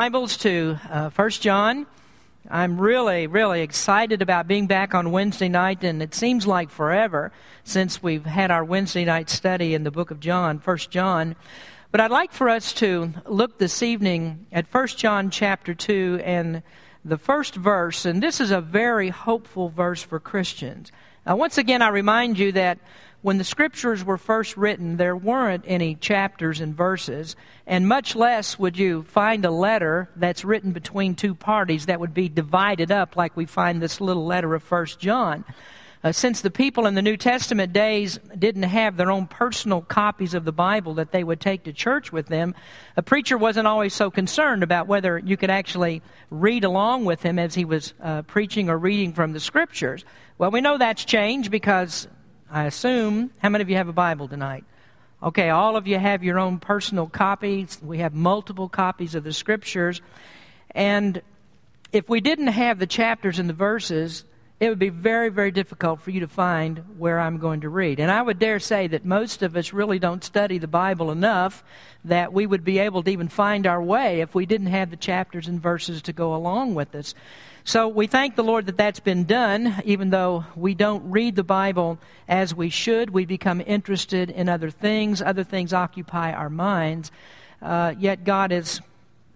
Bibles to uh, 1 John. I'm really, really excited about being back on Wednesday night, and it seems like forever since we've had our Wednesday night study in the book of John, 1 John. But I'd like for us to look this evening at 1 John chapter 2 and the first verse, and this is a very hopeful verse for Christians. Now, once again, I remind you that when the scriptures were first written, there weren't any chapters and verses, and much less would you find a letter that's written between two parties that would be divided up like we find this little letter of First John. Uh, since the people in the New Testament days didn't have their own personal copies of the Bible that they would take to church with them, a preacher wasn't always so concerned about whether you could actually read along with him as he was uh, preaching or reading from the Scriptures. Well, we know that's changed because I assume, how many of you have a Bible tonight? Okay, all of you have your own personal copies. We have multiple copies of the scriptures. And if we didn't have the chapters and the verses, it would be very, very difficult for you to find where I'm going to read. And I would dare say that most of us really don't study the Bible enough that we would be able to even find our way if we didn't have the chapters and verses to go along with us. So we thank the Lord that that's been done, even though we don't read the Bible as we should. We become interested in other things, other things occupy our minds. Uh, yet God has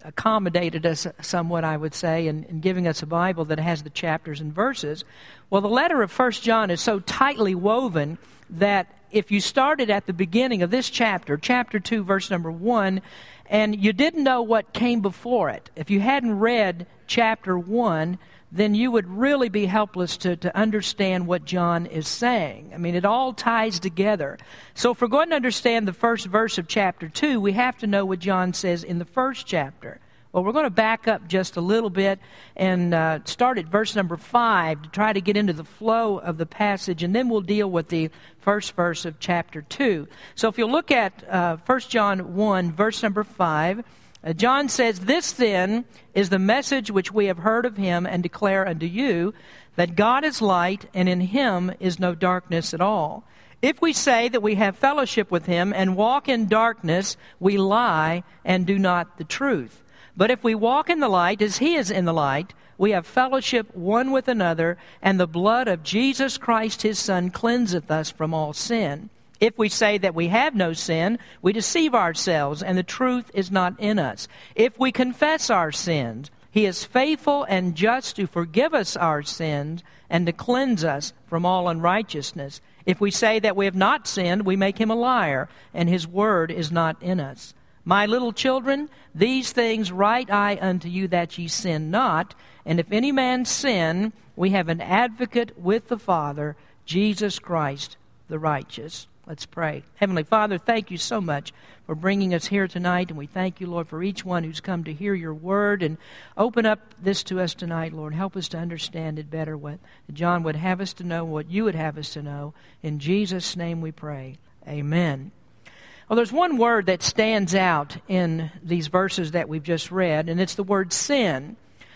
accommodated us somewhat, I would say, in, in, giving us a Bible that has the chapters and verses. Well, the letter of First John is so tightly woven that if you started at the beginning of this chapter, chapter 2, verse number 1, and you didn't know what came before it, if you hadn't read chapter 1, then you would really be helpless to, to understand what John is saying. I mean, it all ties together. So, if we're going to understand the first verse of chapter 2, we have to know what John says in the first chapter. Well, we're going to back up just a little bit and uh, start at verse number 5 to try to get into the flow of the passage, and then we'll deal with the first verse of chapter 2. So if you look at uh, 1 John 1, verse number 5, uh, John says, This then is the message which we have heard of him and declare unto you that God is light, and in him is no darkness at all. If we say that we have fellowship with him and walk in darkness, we lie and do not the truth. But if we walk in the light as he is in the light, we have fellowship one with another, and the blood of Jesus Christ his Son cleanseth us from all sin. If we say that we have no sin, we deceive ourselves, and the truth is not in us. If we confess our sins, he is faithful and just to forgive us our sins and to cleanse us from all unrighteousness. If we say that we have not sinned, we make him a liar, and his word is not in us. My little children, these things write I unto you that ye sin not. And if any man sin, we have an advocate with the Father, Jesus Christ the righteous. Let's pray. Heavenly Father, thank you so much for bringing us here tonight. And we thank you, Lord, for each one who's come to hear your word. And open up this to us tonight, Lord. Help us to understand it better, what John would have us to know, what you would have us to know. In Jesus' name we pray. Amen. Well, there's one word that stands out in these verses that we've just read, and it's the word sin.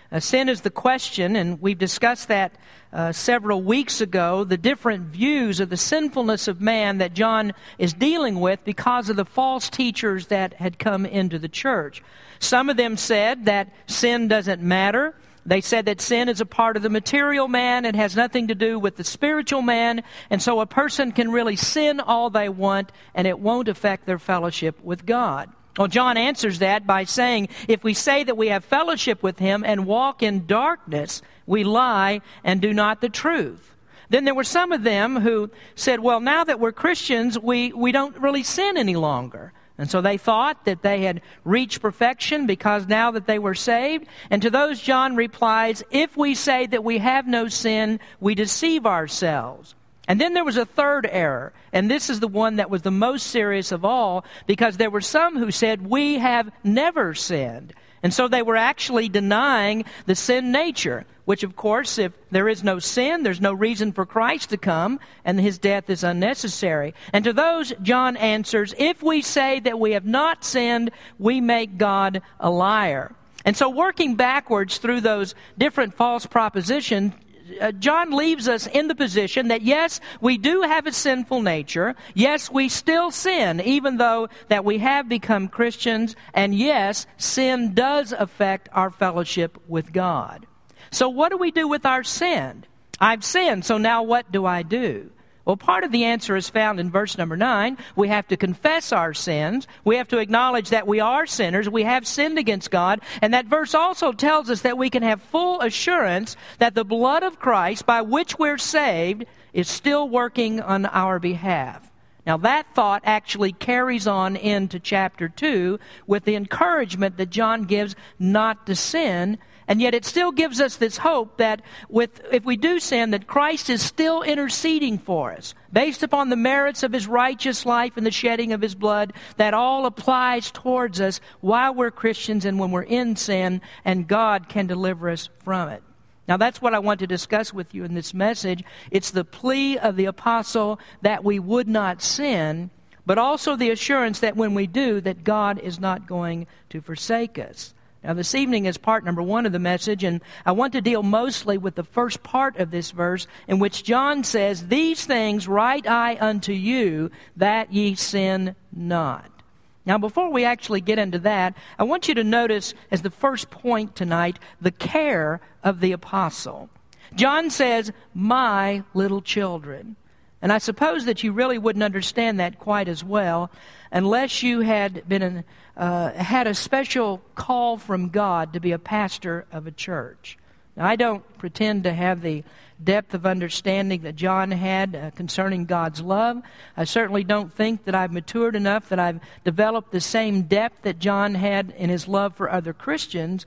Uh, sin is the question, and we've discussed that uh, several weeks ago the different views of the sinfulness of man that John is dealing with because of the false teachers that had come into the church. Some of them said that sin doesn't matter. They said that sin is a part of the material man and has nothing to do with the spiritual man, and so a person can really sin all they want and it won't affect their fellowship with God. Well, John answers that by saying, if we say that we have fellowship with him and walk in darkness, we lie and do not the truth. Then there were some of them who said, well, now that we're Christians, we, we don't really sin any longer. And so they thought that they had reached perfection because now that they were saved. And to those, John replies, If we say that we have no sin, we deceive ourselves. And then there was a third error, and this is the one that was the most serious of all, because there were some who said, We have never sinned. And so they were actually denying the sin nature, which, of course, if there is no sin, there's no reason for Christ to come, and his death is unnecessary. And to those, John answers, If we say that we have not sinned, we make God a liar. And so, working backwards through those different false propositions, uh, John leaves us in the position that yes, we do have a sinful nature. Yes, we still sin, even though that we have become Christians. And yes, sin does affect our fellowship with God. So what do we do with our sin? I've sinned, so now what do I do? Well, part of the answer is found in verse number 9. We have to confess our sins. We have to acknowledge that we are sinners. We have sinned against God. And that verse also tells us that we can have full assurance that the blood of Christ, by which we're saved, is still working on our behalf. Now, that thought actually carries on into chapter 2 with the encouragement that John gives not to sin and yet it still gives us this hope that with, if we do sin, that Christ is still interceding for us. Based upon the merits of his righteous life and the shedding of his blood, that all applies towards us while we're Christians and when we're in sin, and God can deliver us from it. Now, that's what I want to discuss with you in this message. It's the plea of the apostle that we would not sin, but also the assurance that when we do, that God is not going to forsake us. Now, this evening is part number one of the message, and I want to deal mostly with the first part of this verse in which John says, These things write I unto you, that ye sin not. Now, before we actually get into that, I want you to notice, as the first point tonight, the care of the apostle. John says, My little children. And I suppose that you really wouldn't understand that quite as well unless you had been uh, had a special call from God to be a pastor of a church. Now, I don't pretend to have the depth of understanding that John had uh, concerning God's love. I certainly don't think that I've matured enough that I've developed the same depth that John had in his love for other Christians.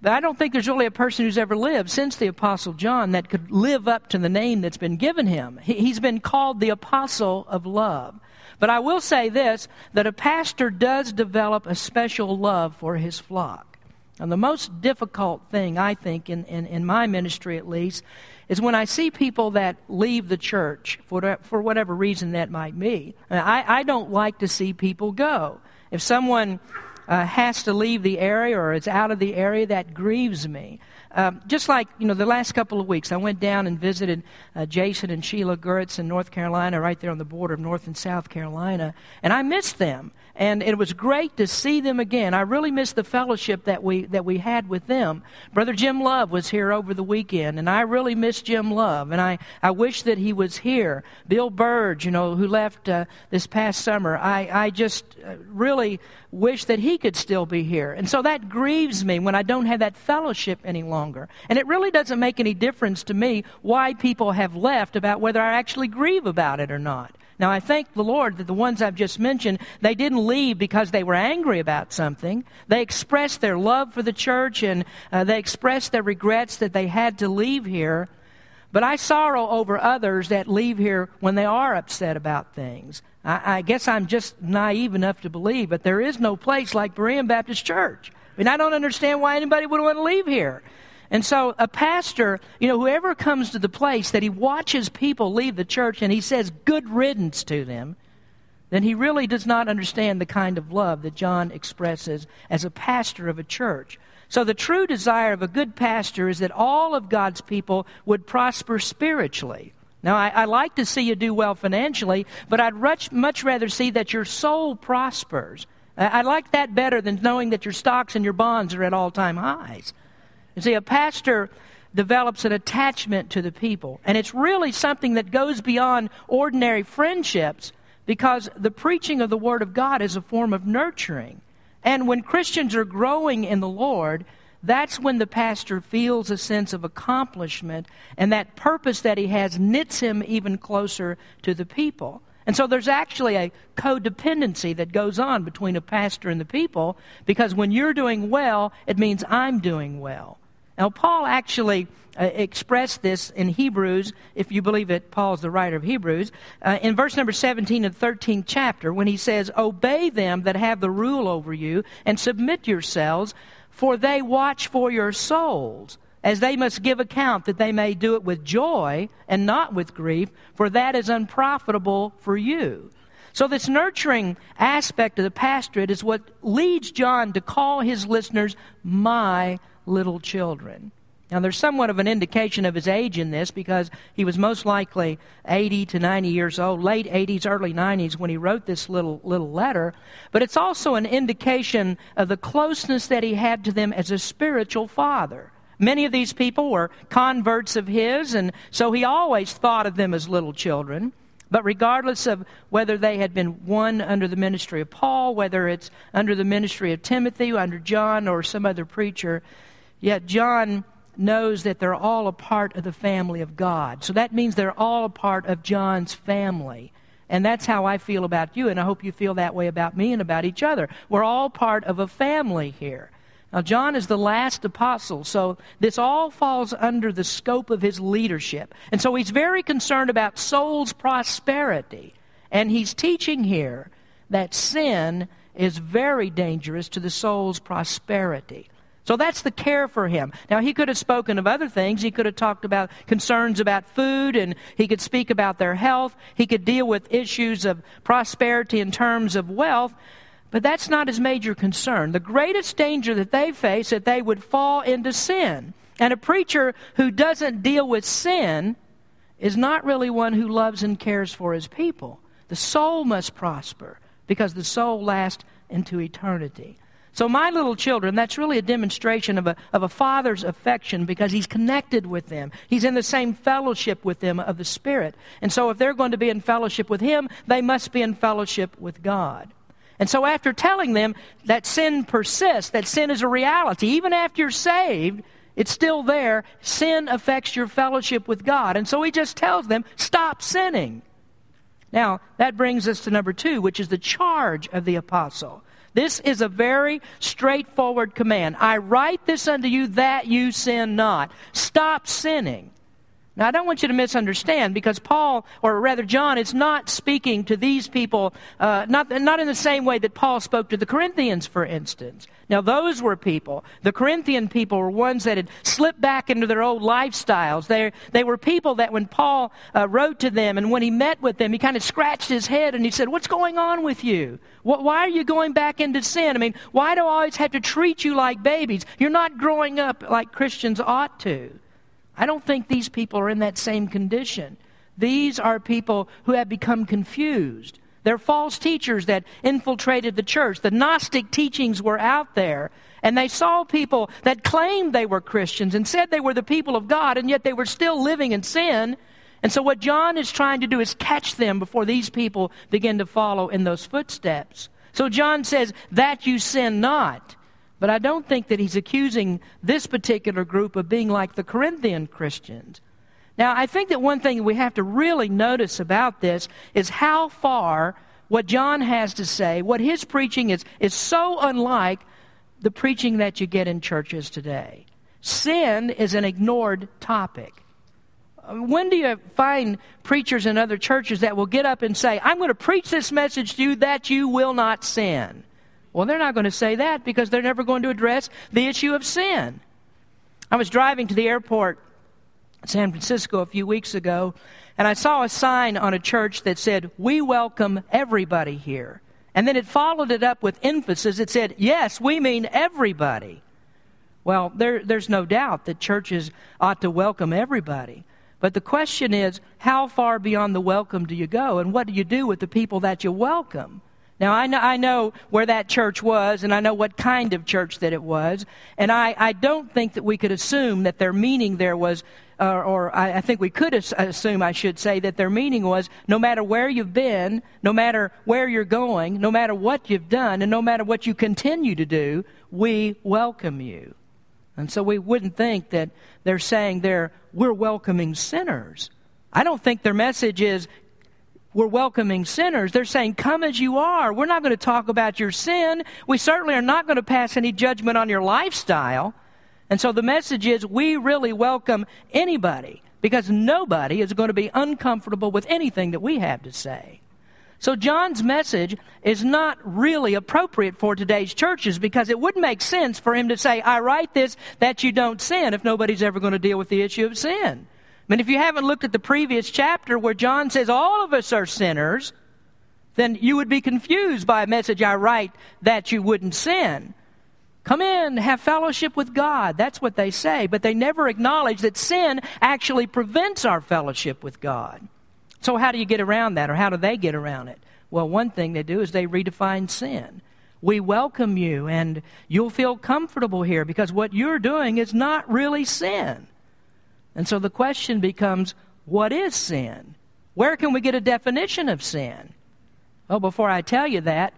But I don't think there's really a person who's ever lived since the Apostle John that could live up to the name that's been given him. He's been called the Apostle of Love. But I will say this that a pastor does develop a special love for his flock. And the most difficult thing, I think, in, in, in my ministry at least, is when I see people that leave the church for, for whatever reason that might be. I, I don't like to see people go. If someone uh, has to leave the area or is out of the area, that grieves me. Um, just like, you know, the last couple of weeks, I went down and visited uh, Jason and Sheila Gertz in North Carolina, right there on the border of North and South Carolina, and I missed them. And it was great to see them again. I really missed the fellowship that we, that we had with them. Brother Jim Love was here over the weekend, and I really miss Jim Love, and I, I wish that he was here. Bill Burge, you know, who left uh, this past summer, I, I just uh, really wish that he could still be here. And so that grieves me when I don't have that fellowship any longer. And it really doesn't make any difference to me why people have left about whether I actually grieve about it or not. Now, I thank the Lord that the ones I've just mentioned, they didn't leave because they were angry about something. They expressed their love for the church and uh, they expressed their regrets that they had to leave here. But I sorrow over others that leave here when they are upset about things. I, I guess I'm just naive enough to believe, but there is no place like Berean Baptist Church. I mean, I don't understand why anybody would want to leave here. And so, a pastor, you know, whoever comes to the place that he watches people leave the church and he says good riddance to them, then he really does not understand the kind of love that John expresses as a pastor of a church. So, the true desire of a good pastor is that all of God's people would prosper spiritually. Now, I, I like to see you do well financially, but I'd much, much rather see that your soul prospers. I, I like that better than knowing that your stocks and your bonds are at all time highs. You see, a pastor develops an attachment to the people. And it's really something that goes beyond ordinary friendships because the preaching of the Word of God is a form of nurturing. And when Christians are growing in the Lord, that's when the pastor feels a sense of accomplishment and that purpose that he has knits him even closer to the people. And so there's actually a codependency that goes on between a pastor and the people because when you're doing well, it means I'm doing well. Now, Paul actually uh, expressed this in Hebrews, if you believe it, Paul's the writer of Hebrews, uh, in verse number 17 of the 13th chapter, when he says, Obey them that have the rule over you, and submit yourselves, for they watch for your souls, as they must give account that they may do it with joy and not with grief, for that is unprofitable for you. So, this nurturing aspect of the pastorate is what leads John to call his listeners my little children. Now, there's somewhat of an indication of his age in this because he was most likely 80 to 90 years old, late 80s, early 90s when he wrote this little, little letter. But it's also an indication of the closeness that he had to them as a spiritual father. Many of these people were converts of his, and so he always thought of them as little children. But regardless of whether they had been one under the ministry of Paul, whether it's under the ministry of Timothy, under John, or some other preacher, yet John knows that they're all a part of the family of God. So that means they're all a part of John's family. And that's how I feel about you, and I hope you feel that way about me and about each other. We're all part of a family here. Now, John is the last apostle, so this all falls under the scope of his leadership. And so he's very concerned about soul's prosperity. And he's teaching here that sin is very dangerous to the soul's prosperity. So that's the care for him. Now, he could have spoken of other things. He could have talked about concerns about food, and he could speak about their health. He could deal with issues of prosperity in terms of wealth. But that's not his major concern. The greatest danger that they face is that they would fall into sin. And a preacher who doesn't deal with sin is not really one who loves and cares for his people. The soul must prosper because the soul lasts into eternity. So, my little children, that's really a demonstration of a, of a father's affection because he's connected with them. He's in the same fellowship with them of the Spirit. And so, if they're going to be in fellowship with him, they must be in fellowship with God. And so, after telling them that sin persists, that sin is a reality, even after you're saved, it's still there. Sin affects your fellowship with God. And so, he just tells them, stop sinning. Now, that brings us to number two, which is the charge of the apostle. This is a very straightforward command. I write this unto you that you sin not. Stop sinning. Now, I don't want you to misunderstand because Paul, or rather John, is not speaking to these people, uh, not, not in the same way that Paul spoke to the Corinthians, for instance. Now, those were people. The Corinthian people were ones that had slipped back into their old lifestyles. They, they were people that when Paul uh, wrote to them and when he met with them, he kind of scratched his head and he said, What's going on with you? What, why are you going back into sin? I mean, why do I always have to treat you like babies? You're not growing up like Christians ought to. I don't think these people are in that same condition. These are people who have become confused. They're false teachers that infiltrated the church. The Gnostic teachings were out there. And they saw people that claimed they were Christians and said they were the people of God, and yet they were still living in sin. And so, what John is trying to do is catch them before these people begin to follow in those footsteps. So, John says, That you sin not. But I don't think that he's accusing this particular group of being like the Corinthian Christians. Now, I think that one thing we have to really notice about this is how far what John has to say, what his preaching is, is so unlike the preaching that you get in churches today. Sin is an ignored topic. Uh, when do you find preachers in other churches that will get up and say, I'm going to preach this message to you that you will not sin? Well, they're not going to say that because they're never going to address the issue of sin. I was driving to the airport in San Francisco a few weeks ago, and I saw a sign on a church that said, We welcome everybody here. And then it followed it up with emphasis. It said, Yes, we mean everybody. Well, there, there's no doubt that churches ought to welcome everybody. But the question is, how far beyond the welcome do you go? And what do you do with the people that you welcome? Now, I know, I know where that church was, and I know what kind of church that it was, and I, I don't think that we could assume that their meaning there was, uh, or I, I think we could assume, I should say, that their meaning was no matter where you've been, no matter where you're going, no matter what you've done, and no matter what you continue to do, we welcome you. And so we wouldn't think that they're saying they're, we're welcoming sinners. I don't think their message is we're welcoming sinners. They're saying, Come as you are. We're not going to talk about your sin. We certainly are not going to pass any judgment on your lifestyle. And so the message is we really welcome anybody because nobody is going to be uncomfortable with anything that we have to say. So John's message is not really appropriate for today's churches because it wouldn't make sense for him to say, I write this that you don't sin if nobody's ever going to deal with the issue of sin. Mean, if you haven't looked at the previous chapter where John says all of us are sinners, then you would be confused by a message I write that you wouldn't sin. Come in, have fellowship with God. That's what they say, but they never acknowledge that sin actually prevents our fellowship with God. So, how do you get around that, or how do they get around it? Well, one thing they do is they redefine sin. We welcome you, and you'll feel comfortable here because what you're doing is not really sin. And so the question becomes what is sin? Where can we get a definition of sin? Well, before I tell you that,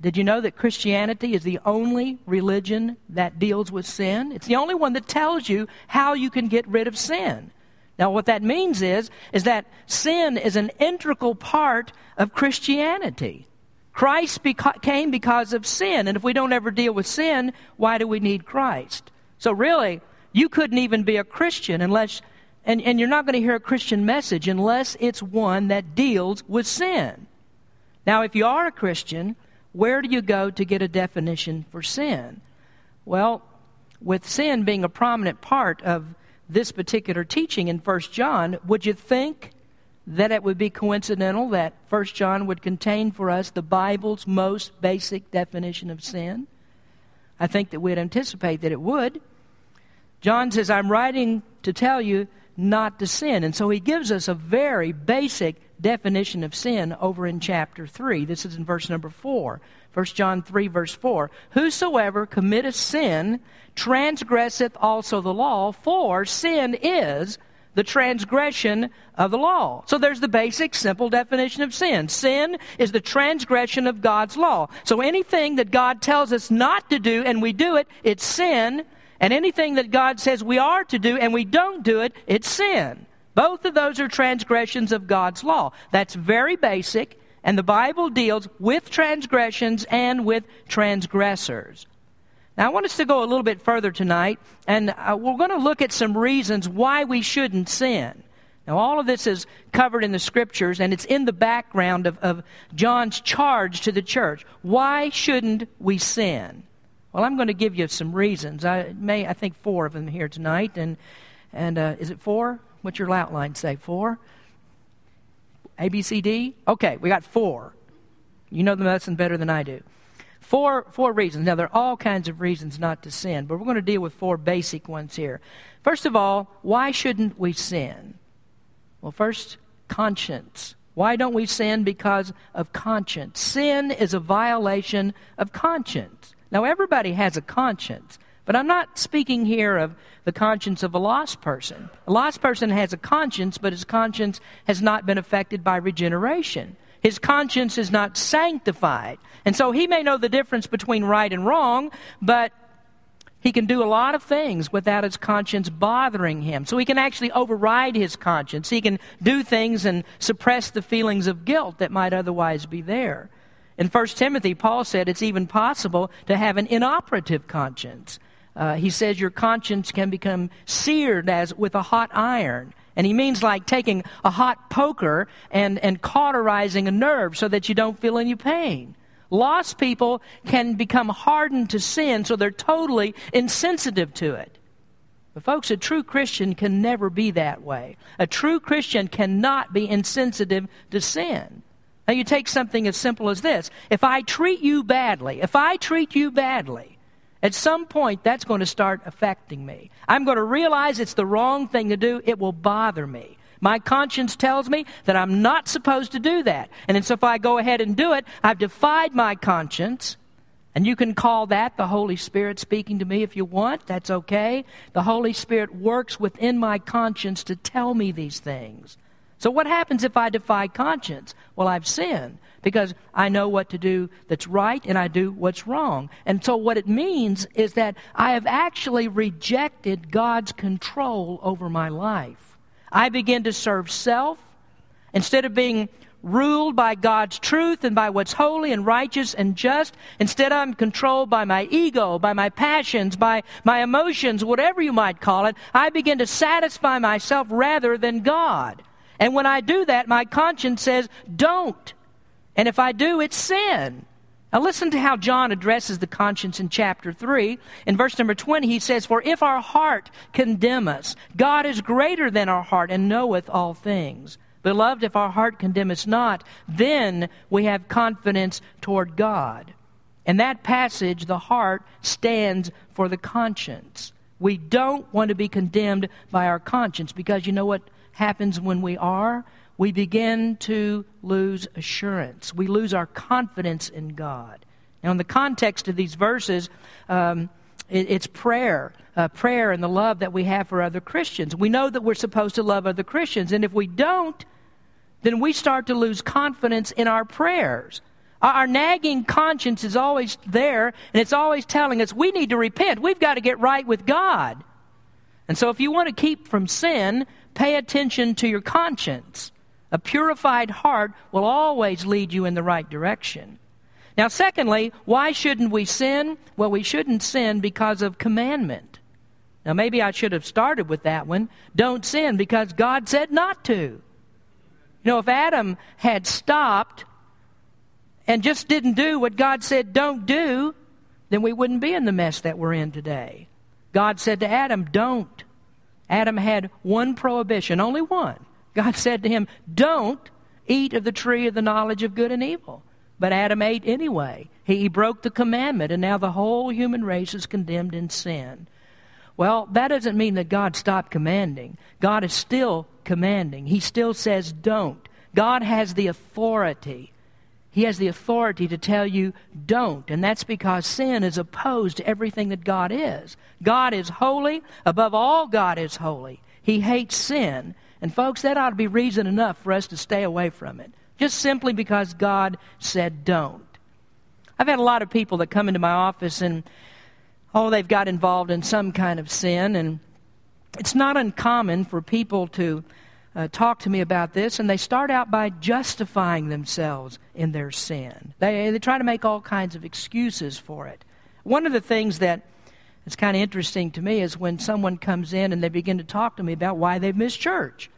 did you know that Christianity is the only religion that deals with sin? It's the only one that tells you how you can get rid of sin. Now, what that means is, is that sin is an integral part of Christianity. Christ beca- came because of sin, and if we don't ever deal with sin, why do we need Christ? So, really, you couldn't even be a Christian unless, and, and you're not going to hear a Christian message unless it's one that deals with sin. Now, if you are a Christian, where do you go to get a definition for sin? Well, with sin being a prominent part of this particular teaching in 1 John, would you think that it would be coincidental that 1 John would contain for us the Bible's most basic definition of sin? I think that we'd anticipate that it would. John says, I'm writing to tell you not to sin. And so he gives us a very basic definition of sin over in chapter 3. This is in verse number 4. 1 John 3, verse 4. Whosoever committeth sin transgresseth also the law, for sin is the transgression of the law. So there's the basic, simple definition of sin. Sin is the transgression of God's law. So anything that God tells us not to do and we do it, it's sin. And anything that God says we are to do and we don't do it, it's sin. Both of those are transgressions of God's law. That's very basic, and the Bible deals with transgressions and with transgressors. Now, I want us to go a little bit further tonight, and uh, we're going to look at some reasons why we shouldn't sin. Now, all of this is covered in the scriptures, and it's in the background of, of John's charge to the church. Why shouldn't we sin? Well, I'm going to give you some reasons. I may, I think, four of them here tonight. And and uh, is it four? What's your outline say? Four? A, B, C, D? Okay, we got four. You know the lesson better than I do. Four, four reasons. Now, there are all kinds of reasons not to sin, but we're going to deal with four basic ones here. First of all, why shouldn't we sin? Well, first, conscience. Why don't we sin? Because of conscience. Sin is a violation of conscience. Now, everybody has a conscience, but I'm not speaking here of the conscience of a lost person. A lost person has a conscience, but his conscience has not been affected by regeneration. His conscience is not sanctified. And so he may know the difference between right and wrong, but he can do a lot of things without his conscience bothering him. So he can actually override his conscience. He can do things and suppress the feelings of guilt that might otherwise be there. In 1 Timothy, Paul said it's even possible to have an inoperative conscience. Uh, he says your conscience can become seared as with a hot iron. And he means like taking a hot poker and, and cauterizing a nerve so that you don't feel any pain. Lost people can become hardened to sin, so they're totally insensitive to it. But, folks, a true Christian can never be that way. A true Christian cannot be insensitive to sin. Now, you take something as simple as this. If I treat you badly, if I treat you badly, at some point, that's going to start affecting me. I'm going to realize it's the wrong thing to do. It will bother me. My conscience tells me that I'm not supposed to do that. And so if I go ahead and do it, I've defied my conscience. And you can call that the Holy Spirit speaking to me if you want. That's okay. The Holy Spirit works within my conscience to tell me these things. So, what happens if I defy conscience? Well, I've sinned because I know what to do that's right and I do what's wrong. And so, what it means is that I have actually rejected God's control over my life. I begin to serve self instead of being ruled by God's truth and by what's holy and righteous and just. Instead, I'm controlled by my ego, by my passions, by my emotions, whatever you might call it. I begin to satisfy myself rather than God. And when I do that, my conscience says, don't. And if I do, it's sin. Now listen to how John addresses the conscience in chapter 3. In verse number 20, he says, For if our heart condemn us, God is greater than our heart and knoweth all things. Beloved, if our heart condemn us not, then we have confidence toward God. In that passage, the heart stands for the conscience. We don't want to be condemned by our conscience because you know what happens when we are? We begin to lose assurance. We lose our confidence in God. Now, in the context of these verses, um, it, it's prayer, uh, prayer and the love that we have for other Christians. We know that we're supposed to love other Christians, and if we don't, then we start to lose confidence in our prayers. Our, our nagging conscience is always there, and it's always telling us we need to repent. We've got to get right with God. And so, if you want to keep from sin, pay attention to your conscience. A purified heart will always lead you in the right direction. Now, secondly, why shouldn't we sin? Well, we shouldn't sin because of commandment. Now, maybe I should have started with that one. Don't sin because God said not to. You know, if Adam had stopped and just didn't do what God said don't do, then we wouldn't be in the mess that we're in today. God said to Adam, don't. Adam had one prohibition, only one. God said to him, don't eat of the tree of the knowledge of good and evil. But Adam ate anyway. He, broke the commandment, and now the whole human race is condemned in sin. Well, that doesn't mean that God stopped commanding. God is still commanding. He still says, don't. God has the authority. He has the authority to tell you, don't. And that's because sin is opposed to everything that God is. God is holy. Above all, God is holy. He hates sin. And, folks, that ought to be reason enough for us to stay away from it just simply because God said don't. I've had a lot of people that come into my office and, oh, they've got involved in some kind of sin, and it's not uncommon for people to uh, talk to me about this, and they start out by justifying themselves in their sin. They, they try to make all kinds of excuses for it. One of the things that is kind of interesting to me is when someone comes in and they begin to talk to me about why they've missed church.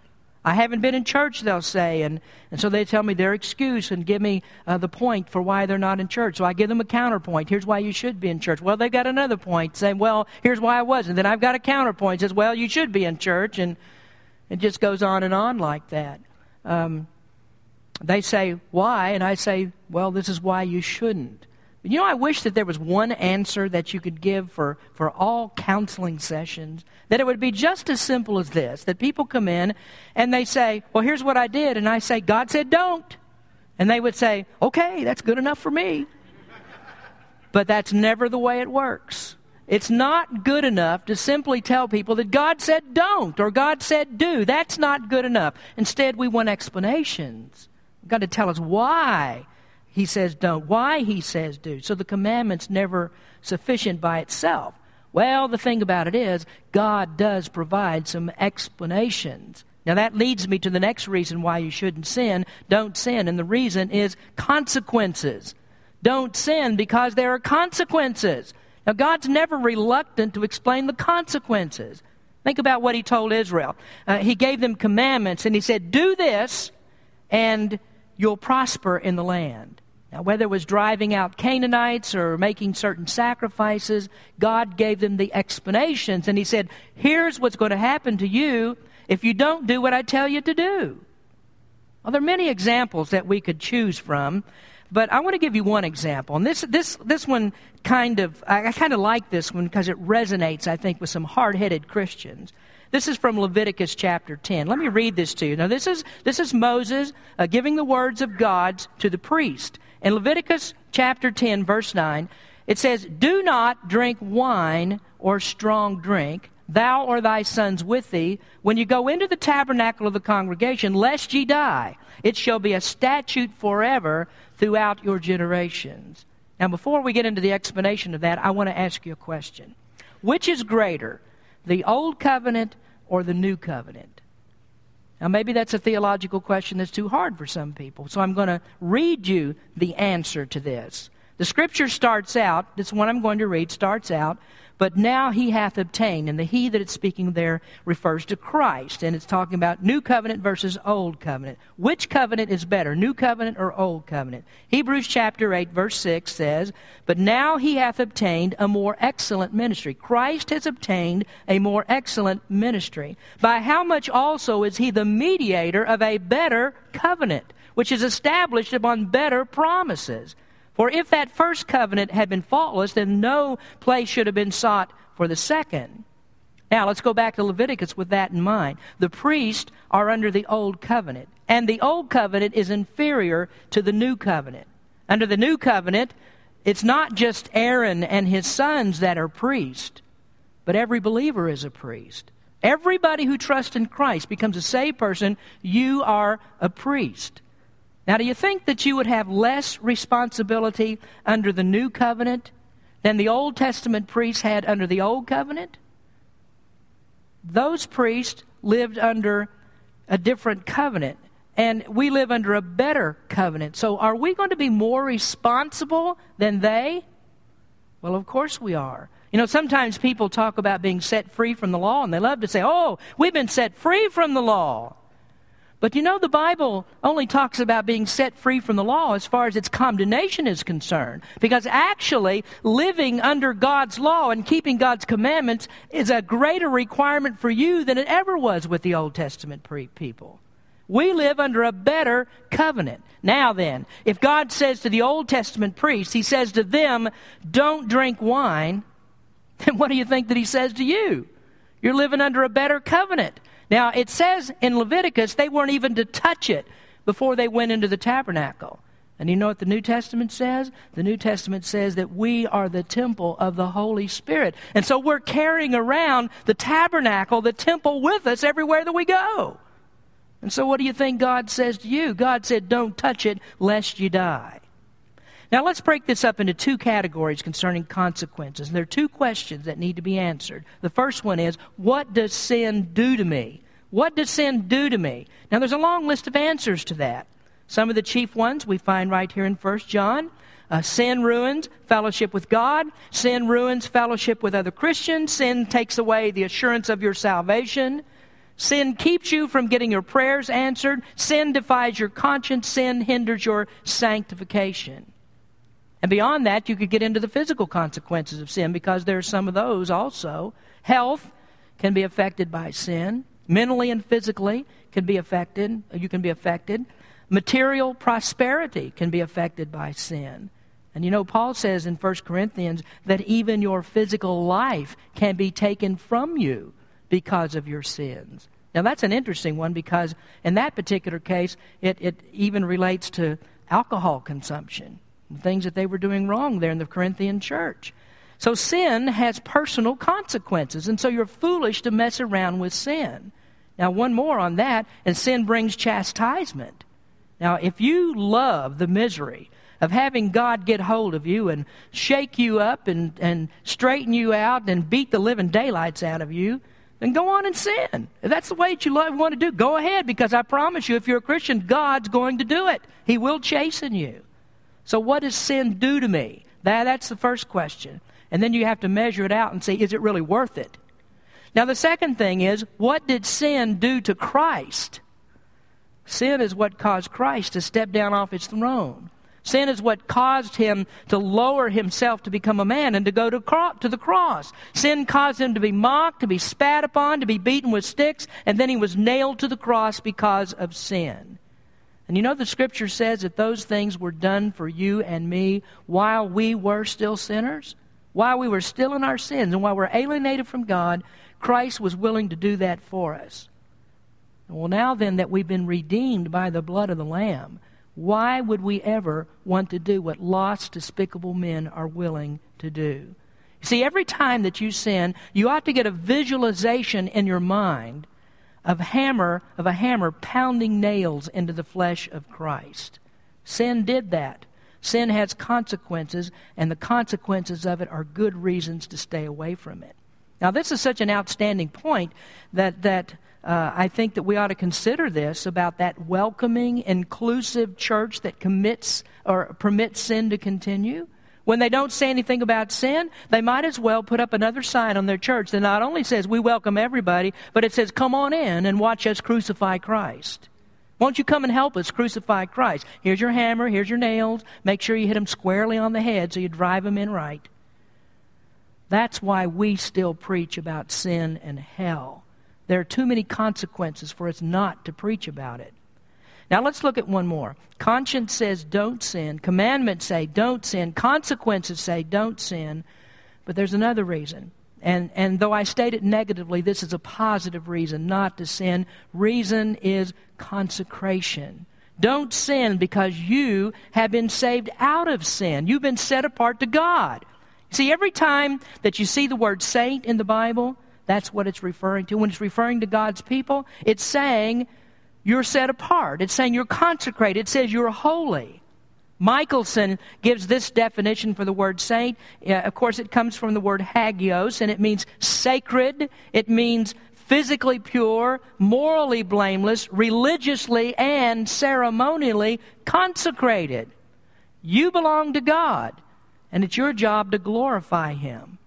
I haven't been in church, they'll say. And, and so they tell me their excuse and give me uh, the point for why they're not in church. So I give them a counterpoint. Here's why you should be in church. Well, they've got another point saying, well, here's why I wasn't. Then I've got a counterpoint says, well, you should be in church. And it just goes on and on like that. Um, they say, why? And I say, well, this is why you shouldn't. You know, I wish that there was one answer that you could give for, for all counseling sessions, that it would be just as simple as this that people come in and they say, Well, here's what I did. And I say, God said don't. And they would say, Okay, that's good enough for me. But that's never the way it works. It's not good enough to simply tell people that God said don't or God said do. That's not good enough. Instead, we want explanations. Got to tell us why he says don't, why he says do. So the commandment's never sufficient by itself. Well, the thing about it is, God does provide some explanations. Now, that leads me to the next reason why you shouldn't sin. Don't sin. And the reason is consequences. Don't sin because there are consequences. Now, God's never reluctant to explain the consequences. Think about what He told Israel. Uh, he gave them commandments, and He said, Do this, and you'll prosper in the land. Now, whether it was driving out Canaanites or making certain sacrifices, God gave them the explanations. And He said, Here's what's going to happen to you if you don't do what I tell you to do. Well, there are many examples that we could choose from, but I want to give you one example. And this, this, this one kind of, I, I kind of like this one because it resonates, I think, with some hard headed Christians. This is from Leviticus chapter 10. Let me read this to you. Now, this is, this is Moses uh, giving the words of God to the priest. In Leviticus chapter 10, verse 9, it says, Do not drink wine or strong drink, thou or thy sons with thee, when you go into the tabernacle of the congregation, lest ye die. It shall be a statute forever throughout your generations. Now, before we get into the explanation of that, I want to ask you a question. Which is greater, the old covenant or the new covenant? Now, maybe that's a theological question that's too hard for some people. So I'm going to read you the answer to this. The scripture starts out, this one I'm going to read starts out but now he hath obtained. And the he that it's speaking there refers to Christ. And it's talking about new covenant versus old covenant. Which covenant is better, new covenant or old covenant? Hebrews chapter 8, verse 6 says, But now he hath obtained a more excellent ministry. Christ has obtained a more excellent ministry. By how much also is he the mediator of a better covenant, which is established upon better promises? For if that first covenant had been faultless, then no place should have been sought for the second. Now, let's go back to Leviticus with that in mind. The priests are under the old covenant, and the old covenant is inferior to the new covenant. Under the new covenant, it's not just Aaron and his sons that are priests, but every believer is a priest. Everybody who trusts in Christ becomes a saved person. You are a priest. Now, do you think that you would have less responsibility under the new covenant than the Old Testament priests had under the old covenant? Those priests lived under a different covenant, and we live under a better covenant. So, are we going to be more responsible than they? Well, of course we are. You know, sometimes people talk about being set free from the law, and they love to say, Oh, we've been set free from the law. But you know, the Bible only talks about being set free from the law as far as its condemnation is concerned. Because actually, living under God's law and keeping God's commandments is a greater requirement for you than it ever was with the Old Testament pre- people. We live under a better covenant. Now then, if God says to the Old Testament priests, He says to them, don't drink wine, then what do you think that He says to you? You're living under a better covenant. Now, it says in Leviticus they weren't even to touch it before they went into the tabernacle. And you know what the New Testament says? The New Testament says that we are the temple of the Holy Spirit. And so we're carrying around the tabernacle, the temple with us everywhere that we go. And so what do you think God says to you? God said, Don't touch it lest you die. Now let's break this up into two categories concerning consequences. There are two questions that need to be answered. The first one is, what does sin do to me? What does sin do to me? Now there's a long list of answers to that. Some of the chief ones we find right here in 1 John. Uh, sin ruins fellowship with God. Sin ruins fellowship with other Christians. Sin takes away the assurance of your salvation. Sin keeps you from getting your prayers answered. Sin defies your conscience. Sin hinders your sanctification. And beyond that, you could get into the physical consequences of sin because there are some of those also. Health can be affected by sin. Mentally and physically can be affected. You can be affected. Material prosperity can be affected by sin. And you know, Paul says in 1 Corinthians that even your physical life can be taken from you because of your sins. Now, that's an interesting one because in that particular case, it, it even relates to alcohol consumption things that they were doing wrong there in the Corinthian church. So sin has personal consequences, and so you're foolish to mess around with sin. Now, one more on that, and sin brings chastisement. Now, if you love the misery of having God get hold of you and shake you up and, and straighten you out and beat the living daylights out of you, then go on and sin. If that's the way that you love, want to do, go ahead because I promise you, if you're a Christian, God's going to do it. He will chasten you. So, what does sin do to me? That, that's the first question. And then you have to measure it out and say, is it really worth it? Now, the second thing is, what did sin do to Christ? Sin is what caused Christ to step down off his throne. Sin is what caused him to lower himself to become a man and to go to, to the cross. Sin caused him to be mocked, to be spat upon, to be beaten with sticks, and then he was nailed to the cross because of sin. And you know, the scripture says that those things were done for you and me while we were still sinners, while we were still in our sins, and while we're alienated from God, Christ was willing to do that for us. Well, now then that we've been redeemed by the blood of the Lamb, why would we ever want to do what lost, despicable men are willing to do? See, every time that you sin, you ought to get a visualization in your mind of hammer of a hammer pounding nails into the flesh of Christ. Sin did that. Sin has consequences, and the consequences of it are good reasons to stay away from it. Now, this is such an outstanding point that, that uh, I think that we ought to consider this about that welcoming, inclusive church that commits or permits sin to continue. When they don't say anything about sin, they might as well put up another sign on their church that not only says, We welcome everybody, but it says, Come on in and watch us crucify Christ. Won't you come and help us crucify Christ? Here's your hammer, here's your nails. Make sure you hit him squarely on the head so you drive him in right. That's why we still preach about sin and hell. There are too many consequences for us not to preach about it. Now let's look at one more. Conscience says don't sin. Commandments say don't sin. Consequences say don't sin. But there's another reason. And, and though I state it negatively, this is a positive reason not to sin. Reason is consecration. Don't sin because you have been saved out of sin. You've been set apart to God. See, every time that you see the word saint in the Bible, that's what it's referring to. When it's referring to God's people, it's saying you're set apart. It's saying you're consecrated. It says you're holy. Michelson gives this definition for the word saint. Of course, it comes from the word hagios, and it means sacred. It means physically pure, morally blameless, religiously and ceremonially consecrated. You belong to God, and it's your job to glorify Him.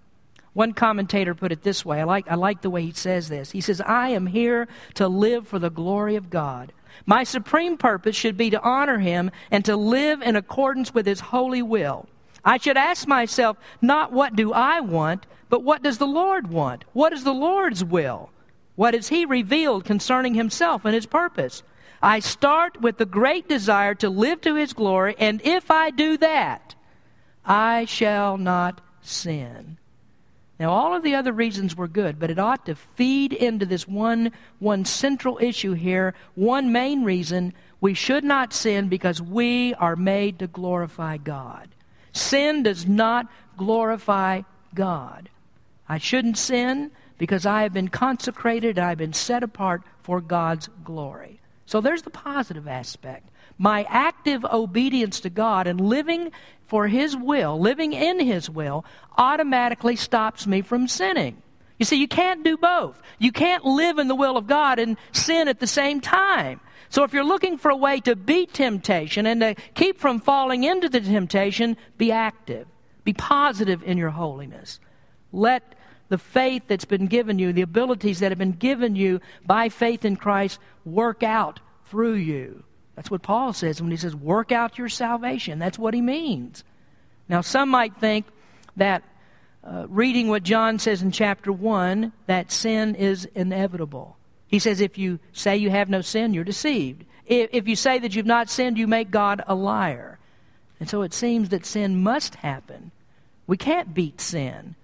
One commentator put it this way I like, I like the way he says this. He says, I am here to live for the glory of God. My supreme purpose should be to honor Him and to live in accordance with His holy will. I should ask myself, not what do I want, but what does the Lord want? What is the Lord's will? What has He revealed concerning Himself and His purpose? I start with the great desire to live to His glory, and if I do that, I shall not sin. Now, all of the other reasons were good, but it ought to feed into this one, one central issue here, one main reason we should not sin because we are made to glorify God. Sin does not glorify God. I shouldn't sin because I have been consecrated, I've been set apart for God's glory. So there's the positive aspect. My active obedience to God and living for His will, living in His will, automatically stops me from sinning. You see, you can't do both. You can't live in the will of God and sin at the same time. So if you're looking for a way to beat temptation and to keep from falling into the temptation, be active. Be positive in your holiness. Let the faith that's been given you, the abilities that have been given you by faith in Christ, work out through you. That's what Paul says when he says, work out your salvation. That's what he means. Now, some might think that uh, reading what John says in chapter 1, that sin is inevitable. He says, if you say you have no sin, you're deceived. If, if you say that you've not sinned, you make God a liar. And so it seems that sin must happen. We can't beat sin.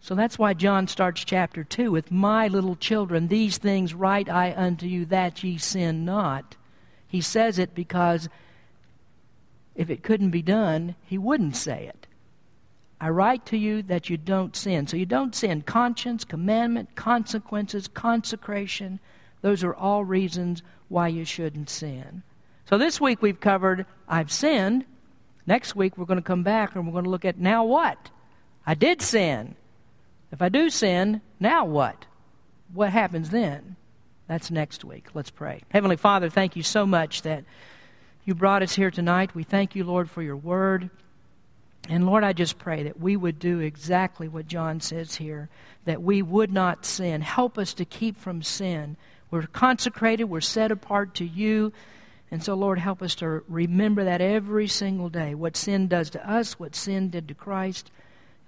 So that's why John starts chapter 2 with, My little children, these things write I unto you that ye sin not. He says it because if it couldn't be done, he wouldn't say it. I write to you that you don't sin. So you don't sin. Conscience, commandment, consequences, consecration, those are all reasons why you shouldn't sin. So this week we've covered I've sinned. Next week we're going to come back and we're going to look at now what? I did sin. If I do sin, now what? What happens then? That's next week. Let's pray. Heavenly Father, thank you so much that you brought us here tonight. We thank you, Lord, for your word. And Lord, I just pray that we would do exactly what John says here, that we would not sin. Help us to keep from sin. We're consecrated, we're set apart to you. And so, Lord, help us to remember that every single day what sin does to us, what sin did to Christ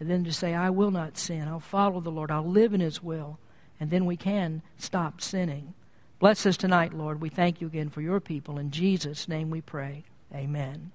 and then to say, I will not sin. I'll follow the Lord. I'll live in His will. And then we can stop sinning. Bless us tonight, Lord. We thank you again for your people. In Jesus' name we pray. Amen.